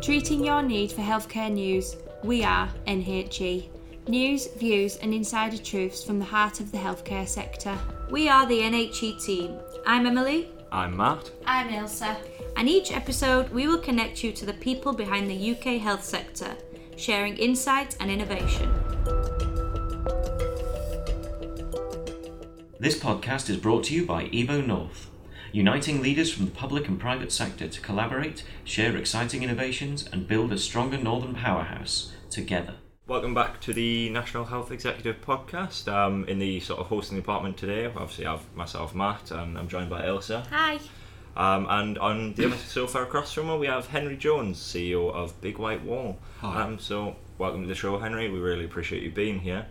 Treating your need for healthcare news, we are NHE. News, views, and insider truths from the heart of the healthcare sector. We are the NHE team. I'm Emily. I'm Matt. I'm Ilsa. And each episode, we will connect you to the people behind the UK health sector, sharing insight and innovation. This podcast is brought to you by Evo North, uniting leaders from the public and private sector to collaborate, share exciting innovations, and build a stronger northern powerhouse together. Welcome back to the National Health Executive Podcast. Um, in the sort of hosting department today, obviously I have myself, Matt, and I'm joined by Ilsa. Hi. Um, and on the other sofa across from her, we have Henry Jones, CEO of Big White Wall. Hi. Um, so, welcome to the show, Henry. We really appreciate you being here.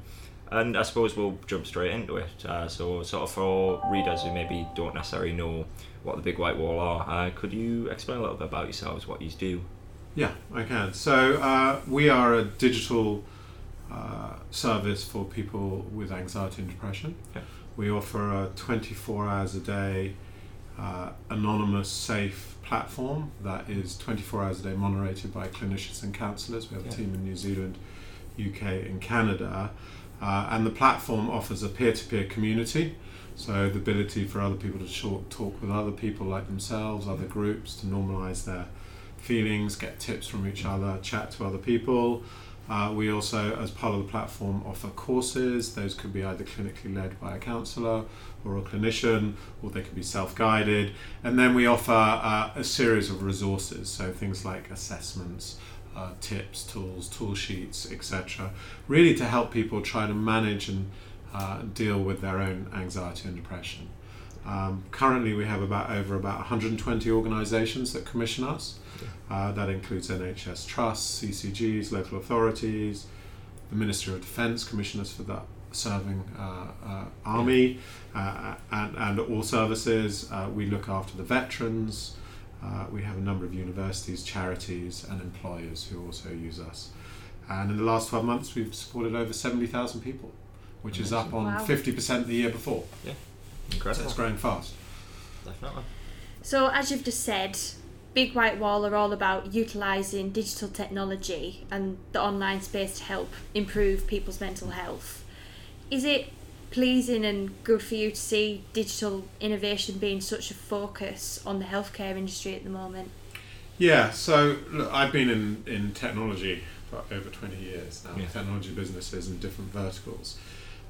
And I suppose we'll jump straight into it. Uh, so, sort of for readers who maybe don't necessarily know what the Big White Wall are, uh, could you explain a little bit about yourselves, what you do? Yeah, I can. So uh, we are a digital uh, service for people with anxiety and depression. Okay. We offer a 24 hours a day uh, anonymous, safe platform that is 24 hours a day moderated by clinicians and counsellors. We have Yeah. a team in New Zealand, UK, and Canada. Uh, and the platform offers a peer to peer community. So the ability for other people to talk, talk with other people like themselves, other groups, to normalise their feelings, get tips from each other, chat to other people. Uh, we also, as part of the platform, offer courses. Those could be either clinically led by a counsellor or a clinician, or they could be self guided. And then we offer uh, a series of resources, so things like assessments, uh, tips, tools, tool sheets, etc., really to help people try to manage and uh, deal with their own anxiety and depression. Um, currently, we have about over about 120 organisations that commission us. Uh, that includes NHS trusts, CCGs, local authorities, the Ministry of Defence commission us for that serving uh, uh, army uh, and, and all services. Uh, we look after the veterans. Uh, we have a number of universities, charities, and employers who also use us. And in the last 12 months, we've supported over 70,000 people, which is up on Wow. 50% the year before. So Incredible. So it's growing fast. Definitely. So, as you've just said, Big White Wall are all about utilising digital technology and the online space to help improve people's mental health. Is it pleasing and good for you to see digital innovation being such a focus on the healthcare industry at the moment? Yeah, so look, I've been in, in technology for over 20 years now, Yeah. technology businesses in different verticals,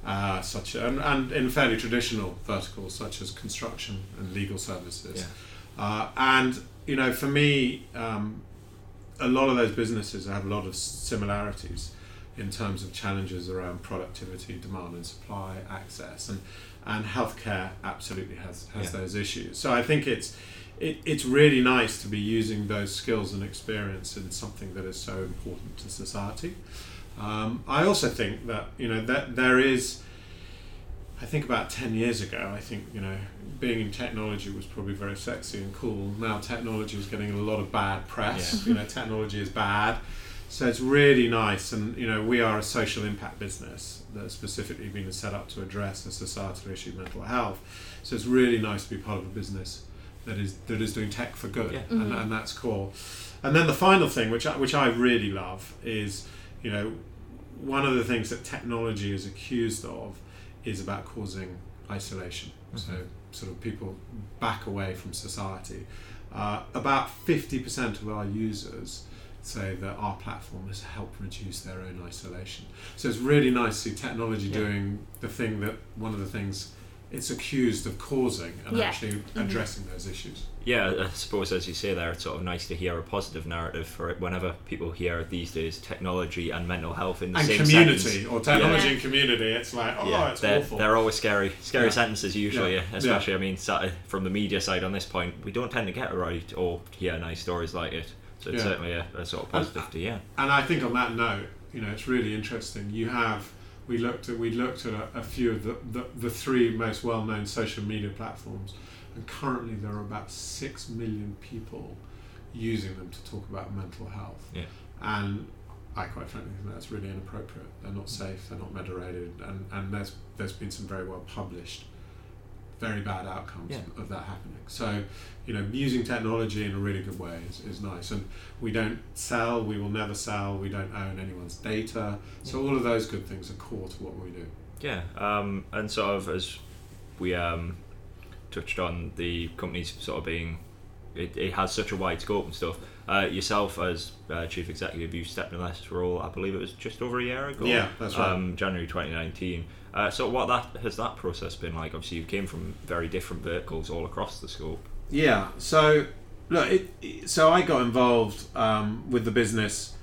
uh, such and, and in fairly traditional verticals such as construction and legal services. Uh, and, you know, for me, um, a lot of those businesses have a lot of similarities in terms of challenges around productivity, demand and supply, access, and and healthcare absolutely has has Yeah. those issues. So I think it's it, it's really nice to be using those skills and experience in something that is so important to society. Um, I also think that you know that there is. I think about ten years ago, I think you know being in technology was probably very sexy and cool. Now technology is getting a lot of bad press. You know, technology is bad. So it's really nice, and you know we are a social impact business that's specifically been set up to address a societal issue, mental health. So it's really nice to be part of a business that is that is doing tech for good, Yeah. and, and that's cool. And then the final thing, which I, which I really love, is you know one of the things that technology is accused of is about causing isolation. So sort of people back away from society. Uh, about fifty percent of our users say that our platform has helped reduce their own isolation. So it's really nice to see technology Yeah. doing the thing that one of the things it's accused of causing and Yeah. actually mm-hmm. addressing those issues. Yeah, I suppose as you say there, it's sort of nice to hear a positive narrative for it whenever people hear these days technology and mental health in the And same community sentence. or technology Yeah. and community, it's like, oh, yeah, it's they're, awful. they're always scary, scary Yeah. sentences usually. Yeah. Especially, I mean, from the media side on this point, we don't tend to get it right or hear nice stories like it. So it's Yeah. certainly a, a sort of And- positive to yeah. And I think on that note, you know, it's really interesting. You have we looked at we looked at a, a few of the, the, the three most well known social media platforms, and currently there are about six million people using them to talk about mental health. Yeah. And I quite frankly think that's really inappropriate. They're not safe. They're not moderated, and, and there's there's been some very well published very bad outcomes Yeah. of that happening. So, you know, using technology in a really good way is, is nice. And we don't sell, we will never sell, we don't own anyone's data. So, all of those good things are core to what we do. Yeah, um, and sort of as we um, touched on, the company's sort of being it, it has such a wide scope and stuff. Uh, yourself as uh, chief executive, you stepped in this role. I believe it was just over a year ago. Yeah, that's right. Um, January 2019. Uh, so what that has that process been like? Obviously, you came from very different verticals all across the scope. Yeah. So look, it, it- so I got involved um, with the business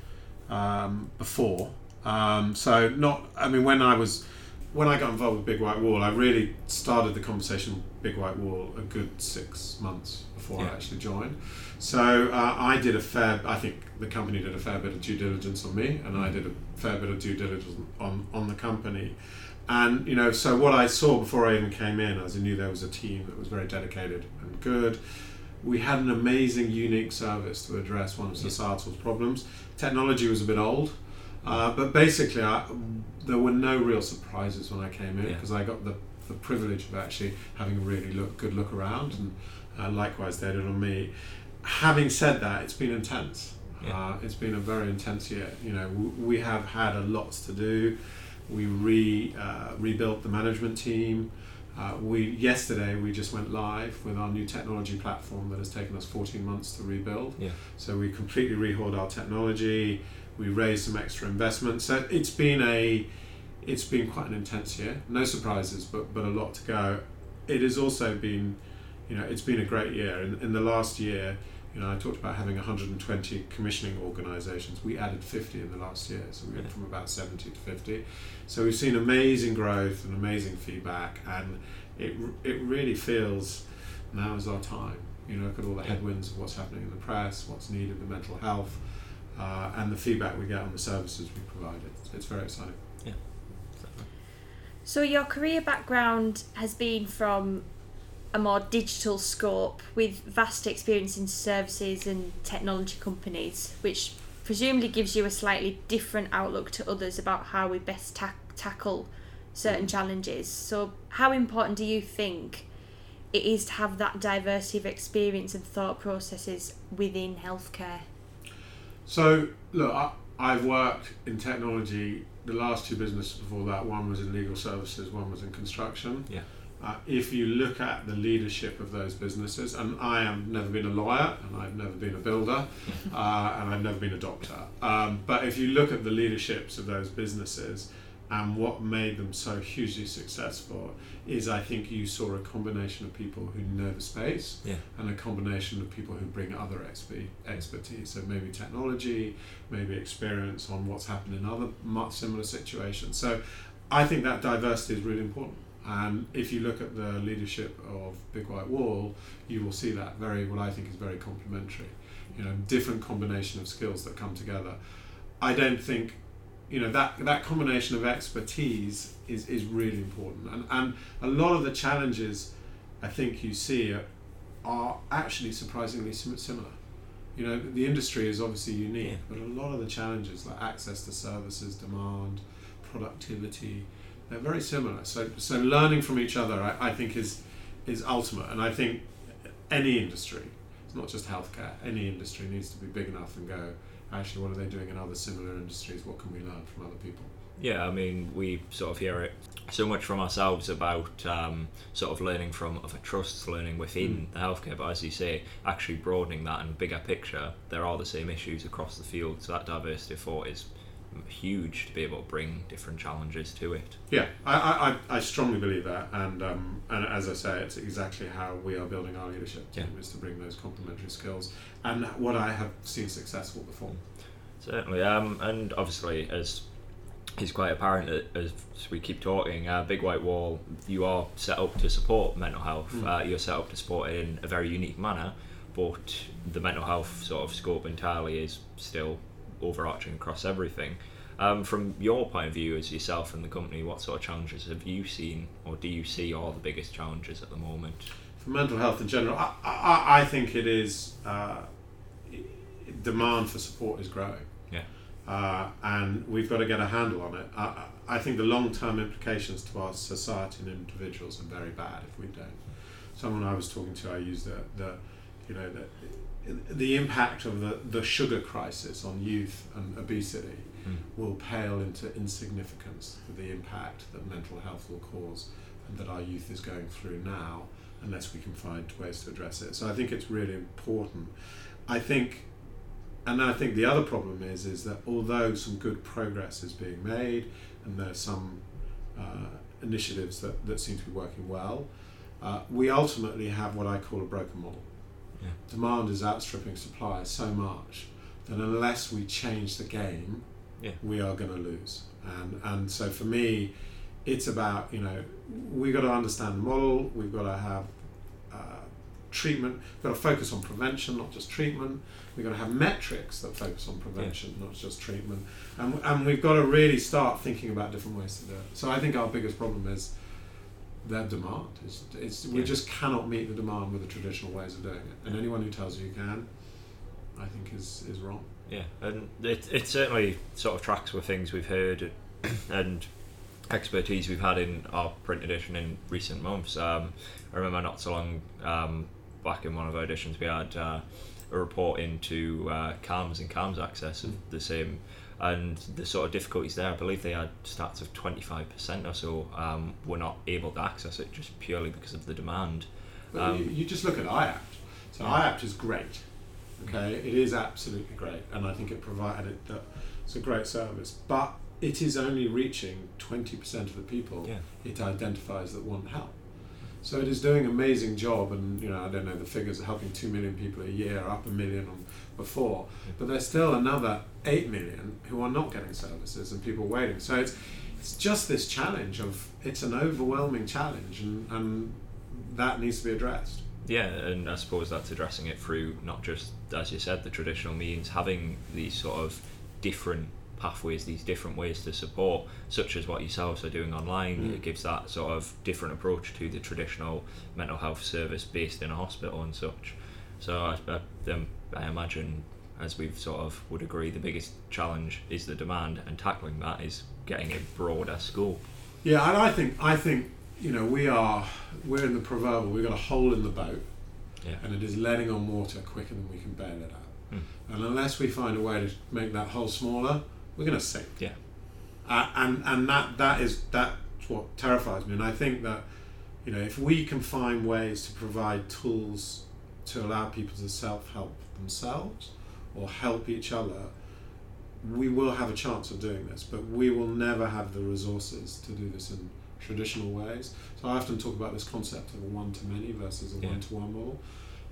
um, before. Um, so not. I mean, when I was when I got involved with Big White Wall, I really started the conversation with Big White Wall a good six months before I actually joined. So uh, I did a fair. I think the company did a fair bit of due diligence on me, and I did a fair bit of due diligence on on the company. And you know, so what I saw before I even came in, as I knew there was a team that was very dedicated and good. We had an amazing, unique service to address one of societal's problems. Technology was a bit old, uh, but basically, I, there were no real surprises when I came in Yeah. because I got the, the privilege of actually having a really look, good look around, and uh, likewise they did on me. Having said that, it's been intense. Yeah. Uh, it's been a very intense year. You know, w- we have had a lot to do. We re uh, rebuilt the management team. Uh, we yesterday we just went live with our new technology platform that has taken us 14 months to rebuild. Yeah. So we completely rehauled our technology. We raised some extra investment. So it's been a it's been quite an intense year. No surprises, but but a lot to go. It has also been, you know, it's been a great year. In, in the last year, you know, I talked about having 120 commissioning organisations. We added 50 in the last year, so we went from about 70 to 50. So we've seen amazing growth and amazing feedback, and it it really feels now is our time. You know, look at all the headwinds of what's happening in the press, what's needed, the mental health, uh, and the feedback we get on the services we provide. It's, it's very exciting. Yeah. So your career background has been from a more digital scope with vast experience in services and technology companies, which presumably gives you a slightly different outlook to others about how we best ta- tackle certain challenges. So how important do you think it is to have that diversity of experience and thought processes within healthcare? So, look, I, I've worked in technology. The last two businesses before that, one was in legal services, one was in construction. Yeah. Uh, if you look at the leadership of those businesses, and I have never been a lawyer, and I've never been a builder, uh, and I've never been a doctor, um, but if you look at the leaderships of those businesses and what made them so hugely successful, is I think you saw a combination of people who know the space Yeah. and a combination of people who bring other expe- expertise. So maybe technology, maybe experience on what's happened in other much similar situations. So I think that diversity is really important. And if you look at the leadership of Big White Wall, you will see that very, what I think is very complementary. You know, different combination of skills that come together. I don't think, you know, that that combination of expertise is, is really important. And and a lot of the challenges I think you see are, are actually surprisingly similar. You know, the industry is obviously unique, Yeah. but a lot of the challenges like access to services, demand, productivity, they're very similar. So, so learning from each other, I, I think, is is ultimate. And I think any industry, it's not just healthcare, any industry needs to be big enough and go, actually, what are they doing in other similar industries? What can we learn from other people? Yeah, I mean, we sort of hear it so much from ourselves about um, sort of learning from other trusts, learning within the healthcare, but as you say, actually broadening that and bigger picture, there are the same issues across the field, so that diversity of thought is huge to be able to bring different challenges to it. Yeah, I, I, I- strongly believe that, and um, and as I say, it's exactly how we are building our leadership team Yeah. is to bring those complementary skills, and what I have seen successful before. Certainly, um, and obviously, as is quite apparent as we keep talking, uh, Big White Wall, you are set up to support mental health. Mm. Uh, you're set up to support it in a very unique manner, but the mental health sort of scope entirely is still overarching across everything. Um, from your point of view as yourself and the company, what sort of challenges have you seen, or do you see are the biggest challenges at the moment? For mental health in general, I, I, I think it is uh, demand for support is growing. Yeah. uh, and we've got to get a handle on it. I, I think the long term implications to our society and individuals are very bad if we don't. Someone I was talking to, I used the, the you know, the, the impact of the, the sugar crisis on youth and obesity mm. will pale into insignificance for the impact that mental health will cause and that our youth is going through now unless we can find ways to address it. So I think it's really important. I think and I think the other problem is is that although some good progress is being made and there's some uh, initiatives that, that seem to be working well, uh, we ultimately have what I call a broken model. Yeah. Demand is outstripping supply so much that unless we change the game, yeah. we are going to lose. And and so for me, it's about you know we got to understand the model. We've got to have uh, treatment. We've got to focus on prevention, not just treatment. We've got to have metrics that focus on prevention, yeah. not just treatment. And, and we've got to really start thinking about different ways to do it. So I think our biggest problem is their demand. It's, it's, we just cannot meet the demand with the traditional ways of doing it. And anyone who tells you you can, I think is, is wrong. Yeah, and it, it certainly sort of tracks with things we've heard and expertise we've had in our print edition in recent months. Um, I remember not so long um, back in one of our editions we had uh, a report into uh, and CAMHS access of mm. the same and the sort of difficulties there. I believe they had stats of 25% or so um, were not able to access it just purely because of the demand. Um, you, you, just look at IAPT. So yeah. IAPT is great. Okay, it is absolutely great, and I think it provided it. That it's a great service, but it is only reaching 20% of the people yeah. it identifies that want help. So it is doing an amazing job, and you know I don't know the figures are helping two million people a year, up a million on before, but there's still another eight million who are not getting services and people waiting. So it's it's just this challenge of it's an overwhelming challenge, and, and that needs to be addressed. Yeah, and I suppose that's addressing it through not just as you said the traditional means, having these sort of different pathways, these different ways to support, such as what yourselves are doing online. Mm. It gives that sort of different approach to the traditional mental health service based in a hospital and such. So I, I, um, I imagine, as we've sort of would agree, the biggest challenge is the demand, and tackling that is getting a broader scope. Yeah, and I think I think you know we are we're in the proverbial we've got a hole in the boat, yeah. and it is letting on water quicker than we can bail it out. Hmm. And unless we find a way to make that hole smaller, we're going to sink. Yeah. Uh, and and that that is that's what terrifies me. And I think that you know if we can find ways to provide tools to allow people to self help themselves or help each other, we will have a chance of doing this. But we will never have the resources to do this in traditional ways. So I often talk about this concept of a one to many versus a one to one model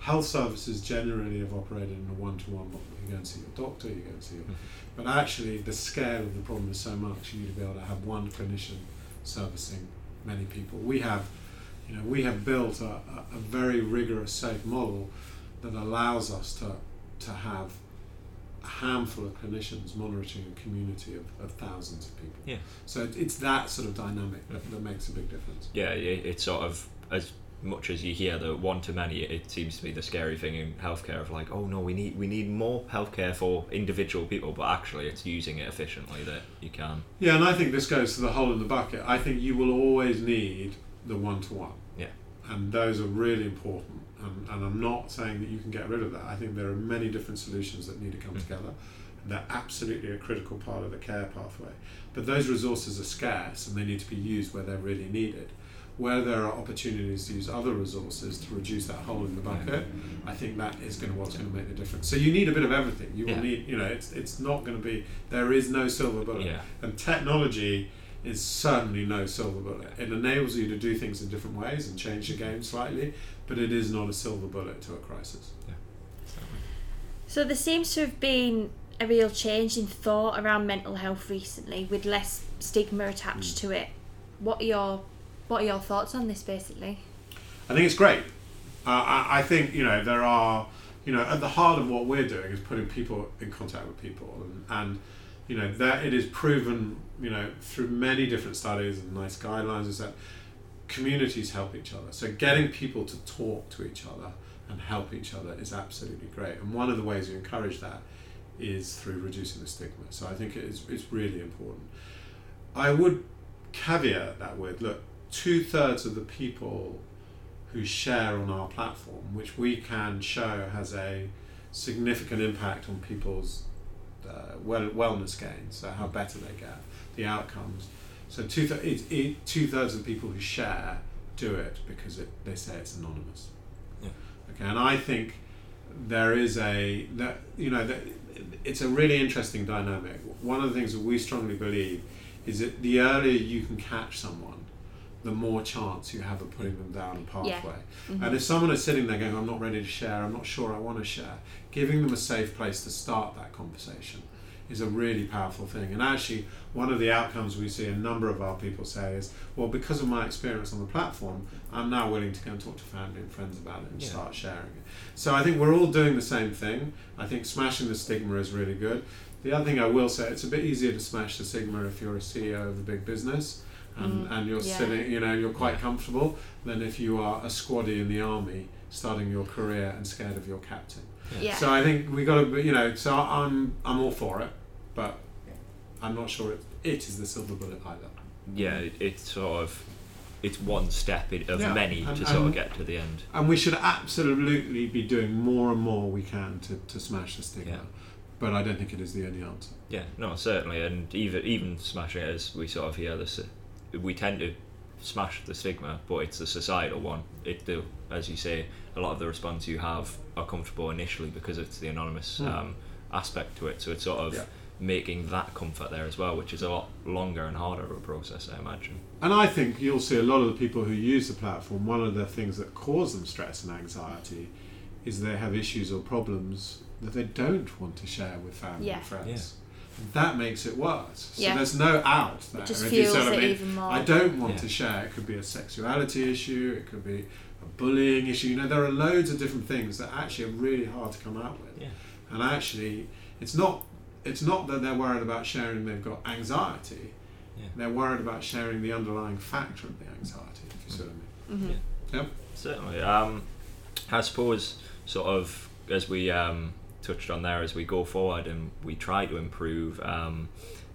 health services generally have operated in a one-to-one model. You go and see your doctor, you go and see your, mm-hmm. but actually the scale of the problem is so much. You need to be able to have one clinician servicing many people. We have, you know, we have built a, a, a very rigorous, safe model that allows us to to have a handful of clinicians monitoring a community of, of thousands of people. Yeah. So it's that sort of dynamic that, that makes a big difference. Yeah, it's sort of as much as you hear the one to many, it seems to be the scary thing in healthcare of like, oh no, we need we need more healthcare for individual people, but actually it's using it efficiently that you can. Yeah, and I think this goes to the hole in the bucket. I think you will always need the one to one. Yeah. And those are really important. And, and I'm not saying that you can get rid of that. I think there are many different solutions that need to come mm. together. They're absolutely a critical part of the care pathway. But those resources are scarce and they need to be used where they're really needed where there are opportunities to use other resources to reduce that hole in the bucket, I think that is going to what's going to make the difference. So you need a bit of everything. You will yeah. need, you know, it's it's not going to be there is no silver bullet, yeah. and technology is certainly no silver bullet. It enables you to do things in different ways and change the game slightly, but it is not a silver bullet to a crisis. Yeah. So there seems to have been a real change in thought around mental health recently, with less stigma attached mm. to it. What are your what are your thoughts on this, basically? I think it's great. Uh, I, I think you know there are you know at the heart of what we're doing is putting people in contact with people and, and you know that it is proven you know through many different studies and NICE guidelines is that communities help each other so getting people to talk to each other and help each other is absolutely great and one of the ways we encourage that is through reducing the stigma. So I think it's, it's really important. I would caveat that with look, two thirds of the people who share on our platform, which we can show has a significant impact on people's uh, well, wellness gains, so how better they get, the outcomes. So two, th- it, it, two thirds of the people who share do it because it, they say it's anonymous. Yeah. Okay, and I think there is a that you know that it's a really interesting dynamic. One of the things that we strongly believe is that the earlier you can catch someone, the more chance you have of putting them down a pathway. Yeah. Mhm. And if someone is sitting there going, I'm not ready to share, I'm not sure I want to share, giving them a safe place to start that conversation is a really powerful thing. And actually, one of the outcomes we see a number of our people say is, well, because of my experience on the platform, I'm now willing to go and talk to family and friends about it and Yeah. start sharing it. So I think we're all doing the same thing. I think smashing the stigma is really good. The other thing I will say, it's a bit easier to smash the stigma if you're a CEO of a big business and, Mm, and you're yeah. sitting, you know, you're quite comfortable than if you are a squaddy in the army starting your career and scared of your captain. Yeah. So I think we got to, you know, so I'm I'm all for it, but I'm not sure it, it is the silver bullet either. Yeah, it's sort of it's one step of Yeah, many and- to sort of get to the end. And we should absolutely be doing more and more we can to, to smash the stigma. Yeah. But I don't think it is the only answer. Yeah, no, certainly, and even even smashing it as we sort of hear this, we tend to smash the stigma, but it's a societal one. It do, as you say, a lot of the response you have are comfortable initially because it's the anonymous Hmm. um, aspect to it. So it's sort of Yeah. making that comfort there as well, which is a lot longer and harder of a process, I imagine. And I think you'll see a lot of the people who use the platform, one of the things that cause them stress and anxiety is they have issues or problems that they don't want to share with family Yeah. and friends. That makes it worse. So Yeah. there's no out there. It just if you fuels see what I it mean. even more. I don't want Yeah. to share. It could be a sexuality issue. It could be a bullying issue. You know, there are loads of different things that actually are really hard to come out with. Yeah. And actually, it's not. It's not that they're worried about sharing. They've got anxiety. Yeah. They're worried about sharing the underlying factor of the anxiety. If you see what I mean. Mhm. Yeah. Yep. Certainly. Um, I suppose, sort of, as we um, touched on there, as we go forward and we try to improve um,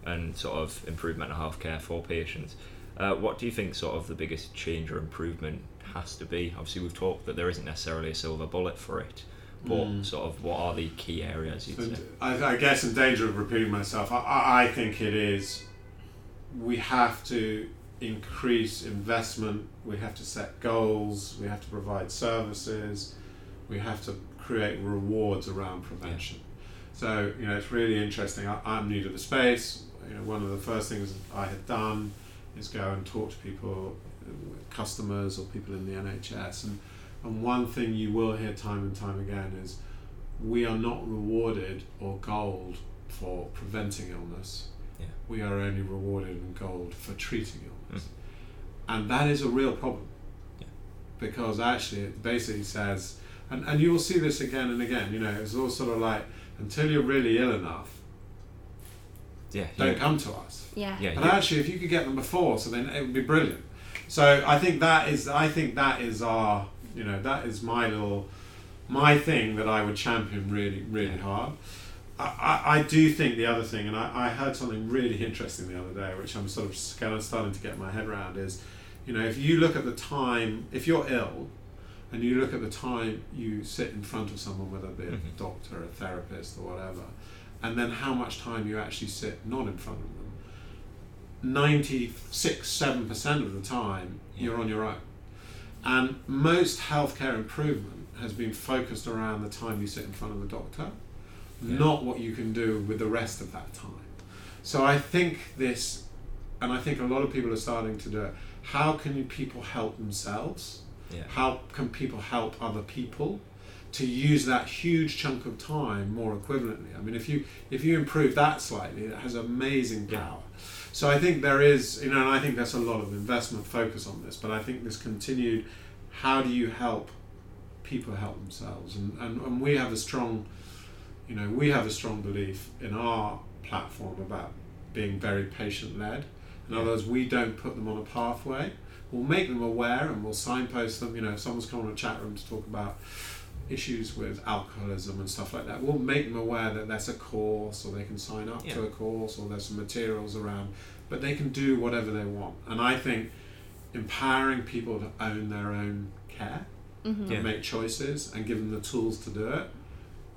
and sort of improve mental health care for patients, uh, what do you think sort of the biggest change or improvement has to be? Obviously, we've talked that there isn't necessarily a silver bullet for it, but Mm. sort of what are the key areas you'd So say? I, I guess in danger of repeating myself, I- I, I think it is. We have to increase investment. We have to set goals. We have to provide services. We have to create rewards around prevention. So you know, it's really interesting. I, I'm new to the space. You know, one of the first things I had done is go and talk to people, customers or people in the NHS, and and one thing you will hear time and time again is we are not rewarded or gold for preventing illness. Yeah. We are only rewarded in gold for treating illness. Mm. And that is a real problem. Yeah. Because actually it basically says and, and you will see this again and again, you know, it's all sort of like until you're really ill enough, Yeah, don't you- come to us. Yeah. yeah, But you- actually, if you could get them before, so then it would be brilliant. So I think that is, I think that is our, you know, that is my little, my thing that I would champion really, really Yeah. hard. I, I, I do think the other thing, and I, I heard something really interesting the other day, which I'm sort of kind of starting to get my head around, is, you know, if you look at the time, if you're ill, and you look at the time you sit in front of someone, whether it be a mm-hmm. doctor, a therapist, or whatever, and then how much time you actually sit not in front of them, 96 7% of the time Yeah. you're on your own. And most healthcare improvement has been focused around the time you sit in front of the doctor, Yeah. not what you can do with the rest of that time. So I think this, and I think a lot of people are starting to do it. How can people help themselves? Yeah. How can people help other people to use that huge chunk of time more equivalently? I mean, if you if you improve that slightly, it has amazing Yeah. power. So I think there is, you know, and I think there's a lot of investment focus on this, but I think this continued. How do you help people help themselves? And and, and we have a strong, you know, we have a strong belief in our platform about being very patient led. In other words, we don't put them on a pathway. We'll make them aware and we'll signpost them. You know, if someone's come on a chat room to talk about issues with alcoholism and stuff like that. We'll make them aware that there's a course or they can sign up Yeah. to a course or there's some materials around, but they can do whatever they want. And I think empowering people to own their own care Mm-hmm. Yeah. and make choices and give them the tools to do it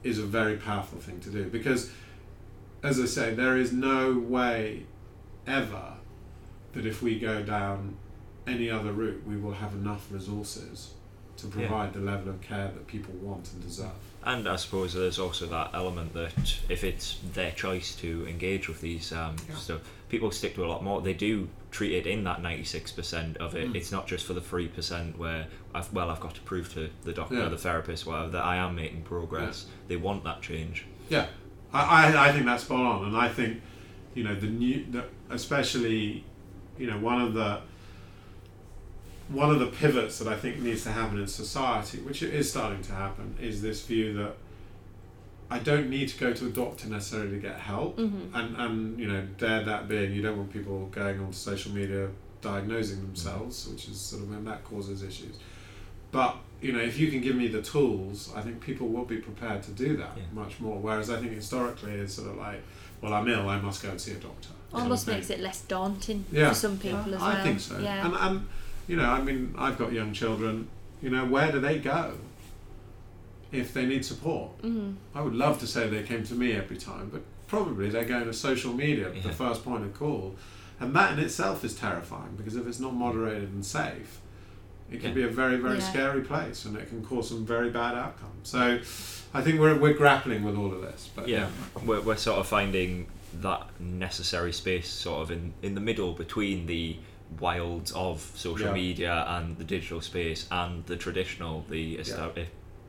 is a very powerful thing to do because as I say there is no way ever that if we go down any other route we will have enough resources to Yeah. provide the level of care that people want and deserve. And I suppose there's also that element that if it's their choice to engage with these um, Yeah. stuff, people stick to a lot more. They do treat it in that 96% of it. Mm. It's not just for the 3% where, I've, well, I've got to prove to the doctor, Yeah. the therapist, whatever, that I am making progress. They want that change. Yeah, I, I, I think that's spot on, and I think you know the new, the, especially you know one of the one of the pivots that I think needs to happen in society, which it is starting to happen, is this view that I don't need to go to a doctor necessarily to get help, Mm-hmm. and and you know dare that being you don't want people going onto social media diagnosing themselves, which is sort of when that causes issues. But you know, if you can give me the tools, I think people will be prepared to do that Yeah. much more. Whereas I think historically it's sort of like, well, I'm ill, I must go and see a doctor. Almost makes it less daunting Yeah. for some people as well. I think so. Yeah. And and you know, I mean, I've got young children. You know, where do they go if they need support? mm-hmm. I would love to say they came to me every time, but probably they're going to social media, Yeah. the first point of call. And that in itself is terrifying because if it's not moderated and safe, it can Yeah. be a very, very Yeah. scary place and it can cause some very bad outcomes. So I think we're, we're grappling with all of this. But yeah, We're, we're sort of finding that necessary space sort of in, in the middle between the wilds of social Yeah. media and the digital space and the traditional, the esta- eh,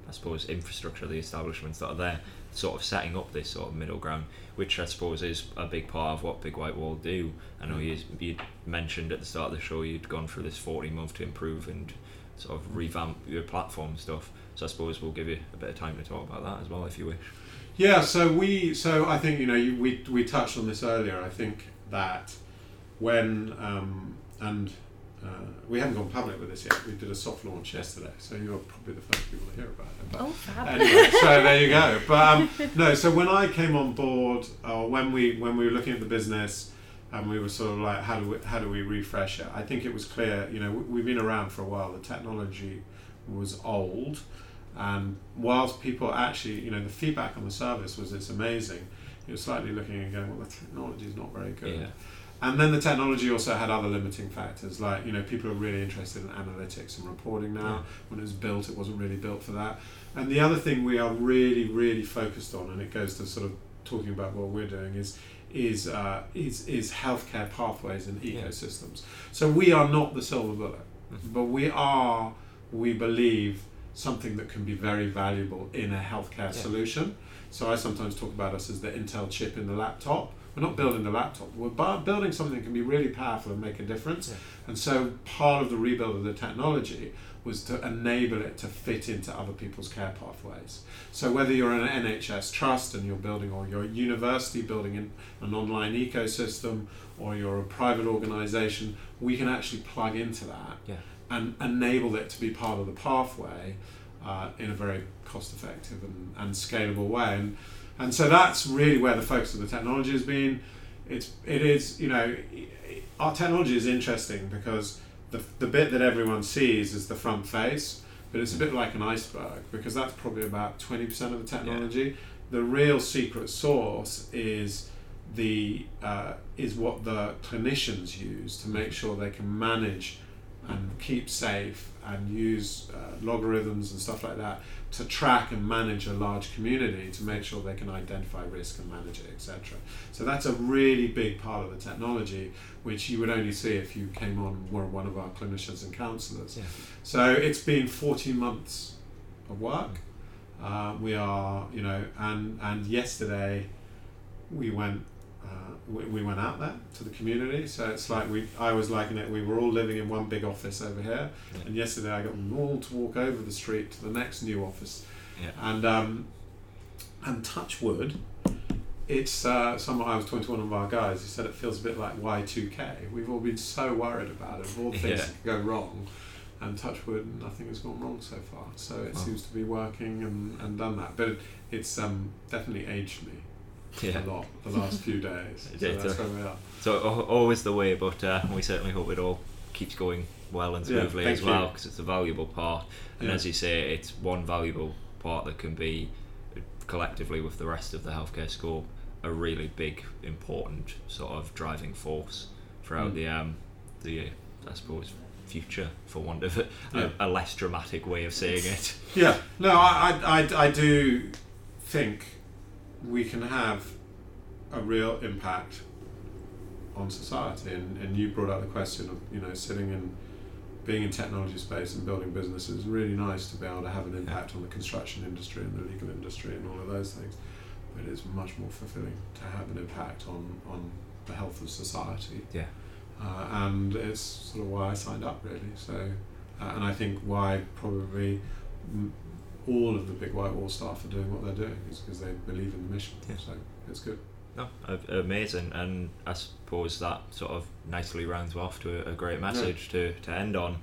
I suppose infrastructure, the establishments that are there, sort of setting up this sort of middle ground, which I suppose is a big part of what Big White Wall do. I know you you mentioned at the start of the show you'd gone through this forty month to improve and sort of revamp your platform stuff. So I suppose we'll give you a bit of time to talk about that as well if you wish. Yeah, so we, so I think you know, you, we we touched on this earlier. I think that when um, and uh, we haven't gone public with this yet. We did a soft launch yesterday, so you're probably the first people to hear about it. But Oh, fab. anyway, so there you go. But um, no, so when I came on board, or when we when we were looking at the business, and we were sort of like, how do we how do we refresh it? I think it was clear. You know, we- we've been around for a while. The technology was old, and whilst people actually, you know, the feedback on the service was it's amazing. You're slightly looking and going, well, the technology is not very good. Yeah. And then the technology also had other limiting factors, like you know people are really interested in analytics and reporting now. Yeah. When it was built, it wasn't really built for that. And the other thing we are really, really focused on, and it goes to sort of talking about what we're doing, is is uh, is is healthcare pathways and Yeah. ecosystems. So we are not the silver bullet, Mhm. but we are, we believe, something that can be very valuable in a healthcare Yeah. solution. So I sometimes talk about us as the Intel chip in the laptop. We're not building the laptop. We're bu- building something that can be really powerful and make a difference. Yeah. And so part of the rebuild of the technology was to enable it to fit into other people's care pathways. So whether you're an NHS trust and you're building, or you're a university building in an online ecosystem, or you're a private organisation, we can actually plug into that Yeah. and enable it to be part of the pathway uh, in a very cost-effective and, and scalable way. And and so that's really where the focus of the technology has been. It's it is you know our technology is interesting because the the bit that everyone sees is the front face, but it's a bit like an iceberg because that's probably about twenty percent of the technology. The real secret sauce is the uh, is what the clinicians use to make sure they can manage and keep safe and use uh, logarithms and stuff like that to track and manage a large community to make sure they can identify risk and manage it, etc. So that's a really big part of the technology, which you would only see if you came on and were one of our clinicians and counsellors. Yeah. So it's been 14 months of work. Uh, we are, you know, and and yesterday we went we, we went out there to the community. So it's like we I was liking it. We were all living in one big office over here, Yeah. and yesterday I got them all to walk over the street to the next new office, Yeah. and um, and touch wood. It's uh, someone I was talking to one of our guys. He said it feels a bit like Y two K. We've all been so worried about it, of all things Yeah. that go wrong, and touch wood, nothing has gone wrong so far. So it seems to be working and, and done that. But it, it's um, definitely aged me Yeah. a lot the last few days. So that's uh, where we are. So always the way, but uh, we certainly hope it all keeps going well and smoothly thank as well because it's a valuable part. And Yeah. as you say, it's one valuable part that can be uh, collectively with the rest of the healthcare scope a really big, important sort of driving force throughout Mm. the um, the I suppose future, for want of a, Yeah. a, a less dramatic way of saying it. Yeah, no, I, I, I, I do think we can have a real impact on society. And, and you brought up the question of, you know, sitting in, being in technology space and building businesses. It's really nice to be able to have an impact on the construction industry and the legal industry and all of those things. But it's much more fulfilling to have an impact on, on the health of society. Yeah. Uh, and it's sort of why I signed up, really. So, uh, and I think why probably m- all of the big white wall staff are doing what they're doing is because they believe in the mission. Yeah. So it's good. No, amazing, and I suppose that sort of nicely rounds off to a, a great message to, to end on.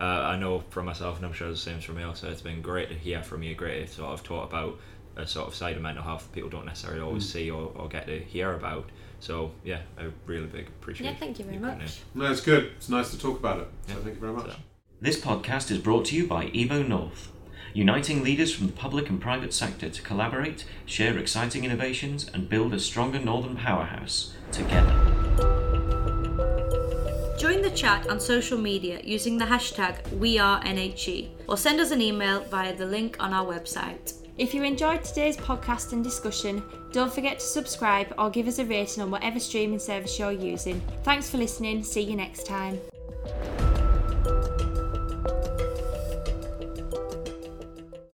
Uh, I know from myself, and I'm sure the same from you. So it's been great to hear from you. Great to sort of talk about a sort of side of mental health people don't necessarily always Mm. see or, or get to hear about. So yeah, a really big appreciation. Yeah, thank you very putting in. much. No, it's good. It's nice to talk about it. So Yeah. thank you very much. So- This podcast is brought to you by Evo North, uniting leaders from the public and private sector to collaborate, share exciting innovations, and build a stronger northern powerhouse together. Join the chat on social media using the hashtag WeAreNHE or send us an email via the link on our website. If you enjoyed today's podcast and discussion, don't forget to subscribe or give us a rating on whatever streaming service you're using. Thanks for listening. See you next time.